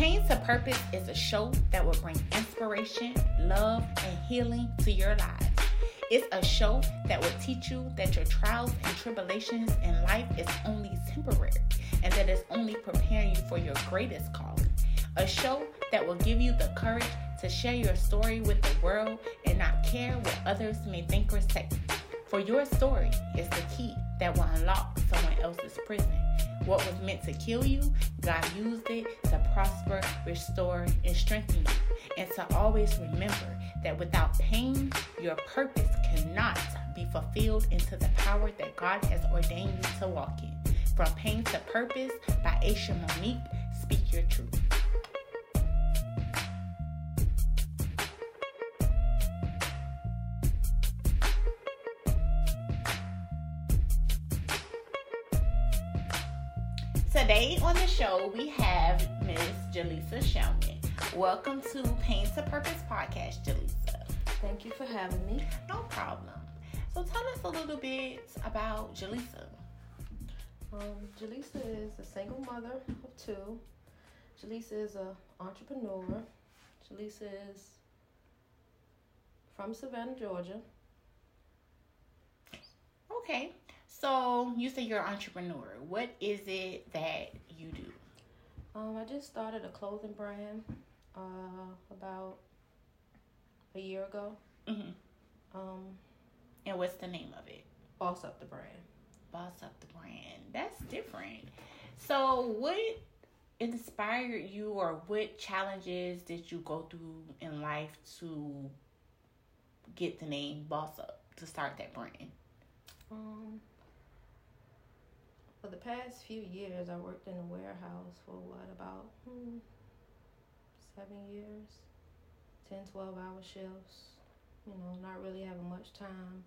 Pain to Purpose is a show that will bring inspiration, love, and healing to your lives. It's a show that will teach you that your trials and tribulations in life is only temporary and that it's only preparing you for your greatest calling. A show that will give you the courage to share your story with the world and not care what others may think or say. For your story is the key that will unlock someone else's prison. What was meant to kill you, God used it to prosper, restore, and strengthen you. And to always remember that without pain, your purpose cannot be fulfilled into the power that God has ordained you to walk in. From Pain to Purpose by Aisha Monique, speak your truth. Show, we have Miss Jaleesa Shelman. Welcome to Pain to Purpose podcast, Jaleesa. Thank you for having me. No problem. So tell us a little bit about Jaleesa. Um, Jaleesa is a single mother of two. Jaleesa is an entrepreneur. Jaleesa is from Savannah, Georgia. Okay. So you say you're an entrepreneur. What is it that you do? Um, I just started a clothing brand uh, about a year ago. Mm-hmm. Um, And what's the name of it? boss up the brand. Boss up the brand. That's different. So what inspired you or what challenges did you go through in life to get the name Boss Up to start that brand? Um, for the past few years, I worked in a warehouse for what, about hmm, seven years, 10, 12 hour shifts, you know, not really having much time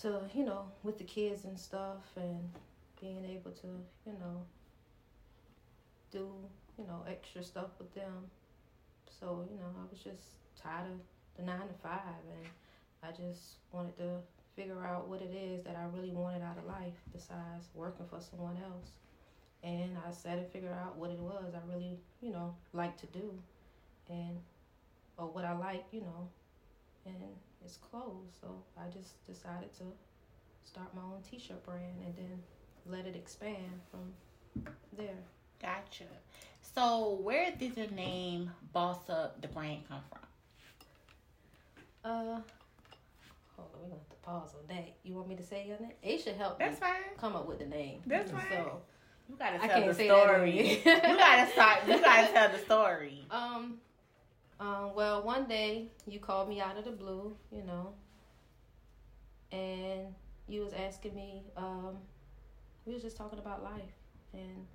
to, you know, with the kids and stuff and being able to, you know, do, you know, extra stuff with them. So, you know, I was just tired of the nine to five and I just wanted to figure out what it is that I really wanted out of life besides working for someone else. And I sat and figured out what it was I really, you know, like to do and or what I like, you know, and it's clothes. So I just decided to start my own t shirt brand and then let it expand from there. Gotcha. So where did the name Boss Up the brand come from? Uh hold on, we're gonna have to pause on that. You want me to say on it? Aisha helped That's me fine. come up with the name. That's fine. So You gotta I tell can't the say story. you gotta start. You gotta tell the story. Um, um, well, one day you called me out of the blue, you know, and you was asking me, um, we was just talking about life, and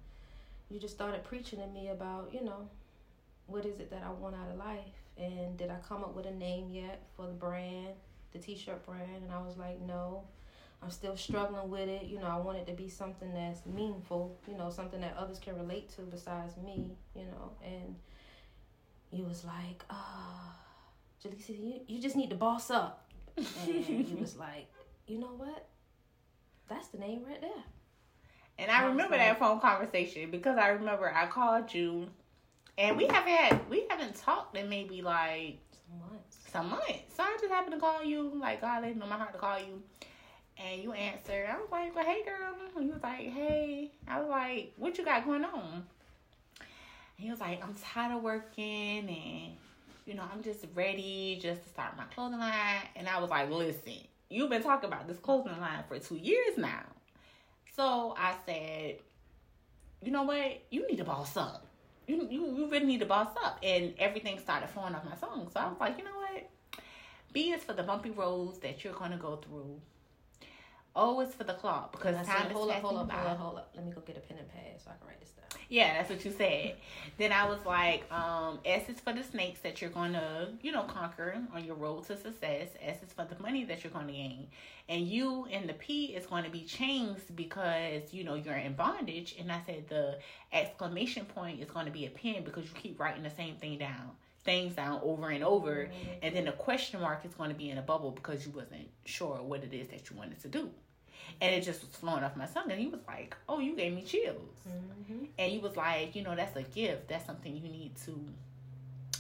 you just started preaching to me about, you know, what is it that I want out of life, and did I come up with a name yet for the brand, the T-shirt brand, and I was like, no. I'm still struggling with it. You know, I want it to be something that's meaningful, you know, something that others can relate to besides me, you know, and he was like, ah, Jaleesa, you, you just need to boss up. And he was like, you know what? That's the name right there. And I remember like- that phone conversation because I remember I called you, and we haven't had we haven't talked in maybe like months. some months. So I just happened to call you, like God laid it on my heart to call you, and you answered. I was like, "Well, hey, girl." And you was like, "Hey." I was like, "What you got going on?" And he was like, "I'm tired of working, and you know, I'm just ready just to start my clothing line." And I was like, "Listen, you've been talking about this clothing line for two years now." So I said, "You know what? You need to boss up." You, you, you really need to boss up. And everything started falling off my song. So I was like, you know what? B is for the bumpy roads that you're going to go through. O is for the clock because I time said, is hold up, hold up, hold up, hold up. Let me go get a pen and pad so I can write this down. Yeah, that's what you said. then I was like, um, S is for the snakes that you're going to, you know, conquer on your road to success. S is for the money that you're going to gain. And U and the P is going to be chains because, you know, you're in bondage. And I said the exclamation point is going to be a pen because you keep writing the same thing down, things down over and over. And then the question mark is going to be in a bubble because you wasn't sure what it is that you wanted to do. And it just was flowing off my tongue. And he was like, "Oh, you gave me chills," Mm-hmm. and he was like, "You know, that's a gift. That's something you need to,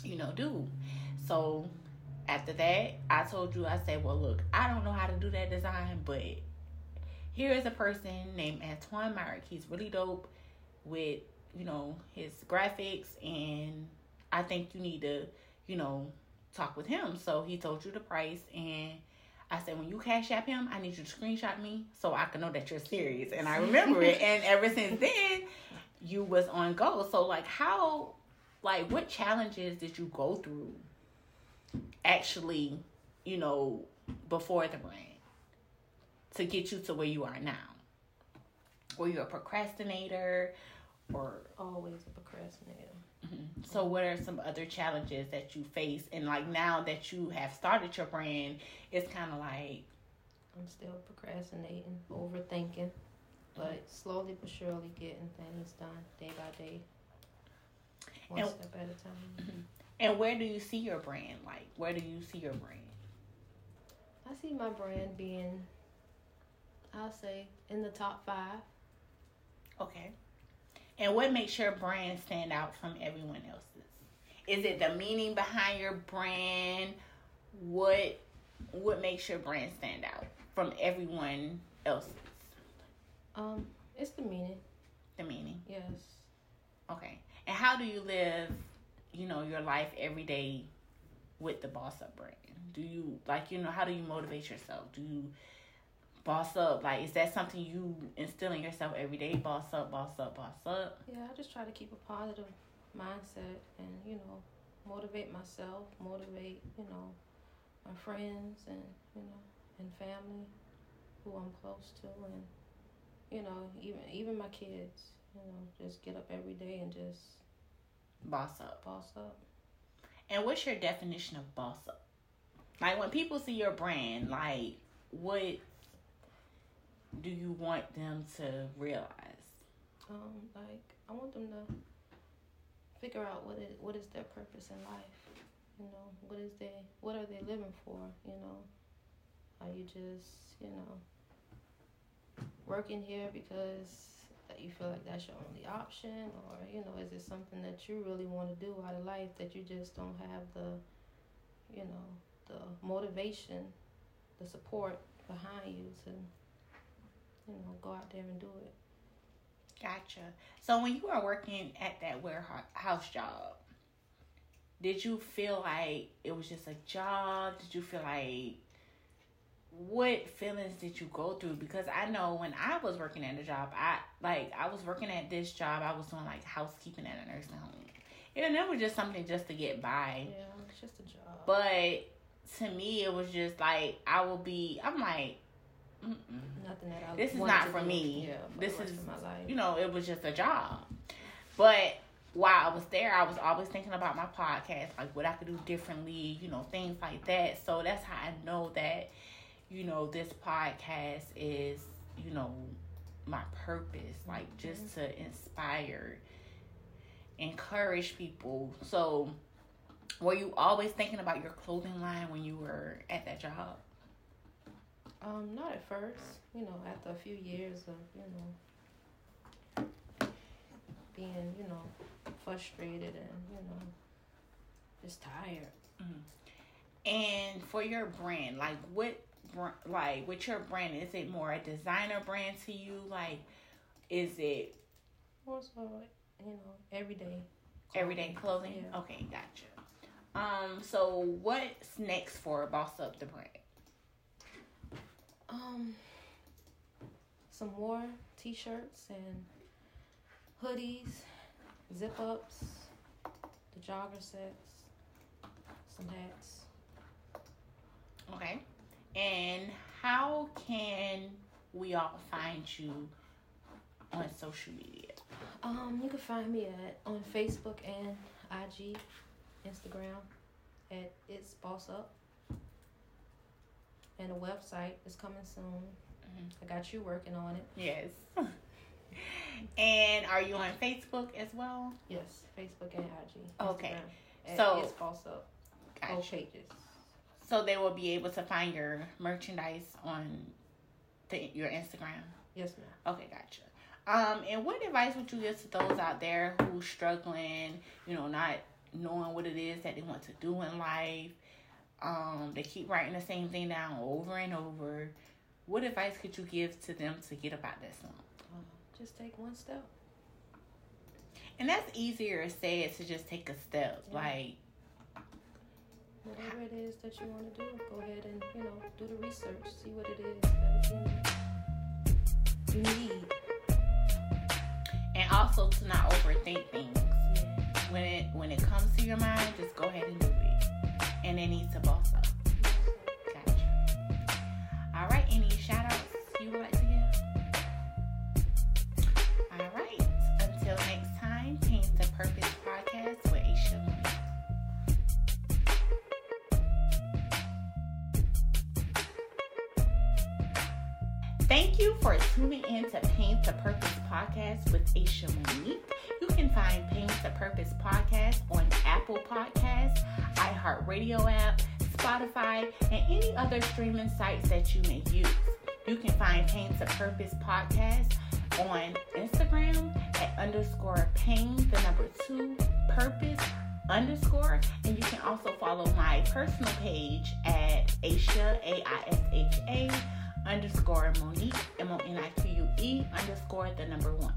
you know, do." So after that, I told you, I said, "Well, look, I don't know how to do that design, but here is a person named Antoine Myrick. He's really dope with you know his graphics, and I think you need to, you know." talk with him so he told you the price and I said, when you cash app him, I need you to screenshot me so I can know that you're serious. And I remember it. And ever since then, you was on go. So like how like what challenges did you go through actually, you know, before the brand to get you to where you are now? Were you a procrastinator or Always a procrastinator. Mhm. So, what are some other challenges that you face? And like now that you have started your brand, it's kind of like I'm still procrastinating, overthinking, but slowly but surely getting things done day by day, one And- step at a time. And where do you see your brand? Like, where do you see your brand? I see my brand being, I'll say, in the top five. Okay. And what makes your brand stand out from everyone else's? Is it the meaning behind your brand? What what makes your brand stand out from everyone else's? Um, it's the meaning. The meaning. Yes. Okay. And how do you live, you know, your life every day with the boss up brand? Do you like, you know, how do you motivate yourself? Do you boss up? Like, is that something you instill in yourself every day? Boss up, boss up, boss up. Yeah, I just try to keep a positive mindset and, you know, motivate myself, motivate, you know, my friends and, you know, and family who I'm close to and, you know, even even my kids, you know, just get up every day and just Boss up. boss up. And what's your definition of boss up? Like when people see your brand, like what do you want them to realize? Um, like I want them to figure out what is what is their purpose in life. You know, what is they what are they living for? You know, are you just you know working here because that you feel like that's your only option, or you know, is it something that you really want to do out of life that you just don't have the you know the motivation, the support behind you to you know go out there and do it. Gotcha. So when you were working at that warehouse job, did you feel like it was just a job? Did you feel like what feelings did you go through? Because I know when I was working at a job, I like I was working at this job, I was doing like housekeeping at a nursing home. And it was just something just to get by. Yeah, it's just a job. But to me, it was just like I will be. I'm like, mm-mm. Nothing that I This is not for do, me. Yeah, for This is- my life. you know, it was just a job. But while I was there, I was always thinking about my podcast, like what I could do differently, you know, things like that. So that's how I know that, you know, this podcast is, you know, my purpose, like mm-hmm. just to inspire, encourage people. So were you always thinking about your clothing line when you were at that job? Um, not at first. You know, after a few years of you know being you know frustrated and you know just tired. And for your brand, like what, like with your brand, is it more a designer brand to you? Like, is it Also, you know, everyday. everyday clothing? Yeah. Okay, gotcha. Um, so what's next for Boss Up the brand? Um, some more t-shirts and hoodies, zip ups, the jogger sets, some hats. Okay, and how can we all find you on social media? Um, you can find me at on Facebook and IG, Instagram, at it's boss up. And the website is coming soon. Mhm. I got you working on it. Yes. and are you on Facebook as well? Yes, Facebook and IG. Okay. Instagram, So- it's up. Gotcha. Both pages. So they will be able to find your merchandise on The, your Instagram. Yes, ma'am. Okay, gotcha. Um, and what advice would you give to those out there who struggling, you know, not knowing what it is that they want to do in life? Um, they keep writing the same thing down over and over. What advice could you give to them to get about that slump? Uh, just take one step. And that's easier said to just take a step. Yeah. Like Whatever it is that you want to do, go ahead and you know do the research, see what it is that you, you need. and also to not overthink things. Yeah. When it when it comes to your mind, just go ahead and do it. And it needs to boss up. Gotcha. All right, any shout outs you would like to give? All right. Until next time, Pain to Purpose podcast with Aisha. Thank you for tuning in to Pain to Purpose podcast with Aisha Monique. You can find Pain to Purpose iHeartRadio app, Spotify, and any other streaming sites that you may use. You can find Pain to Purpose podcast on Instagram at underscore pain, the number two, purpose underscore. And you can also follow my personal page at Aisha, A I S H A underscore Monique, M O N I Q U E underscore the number one.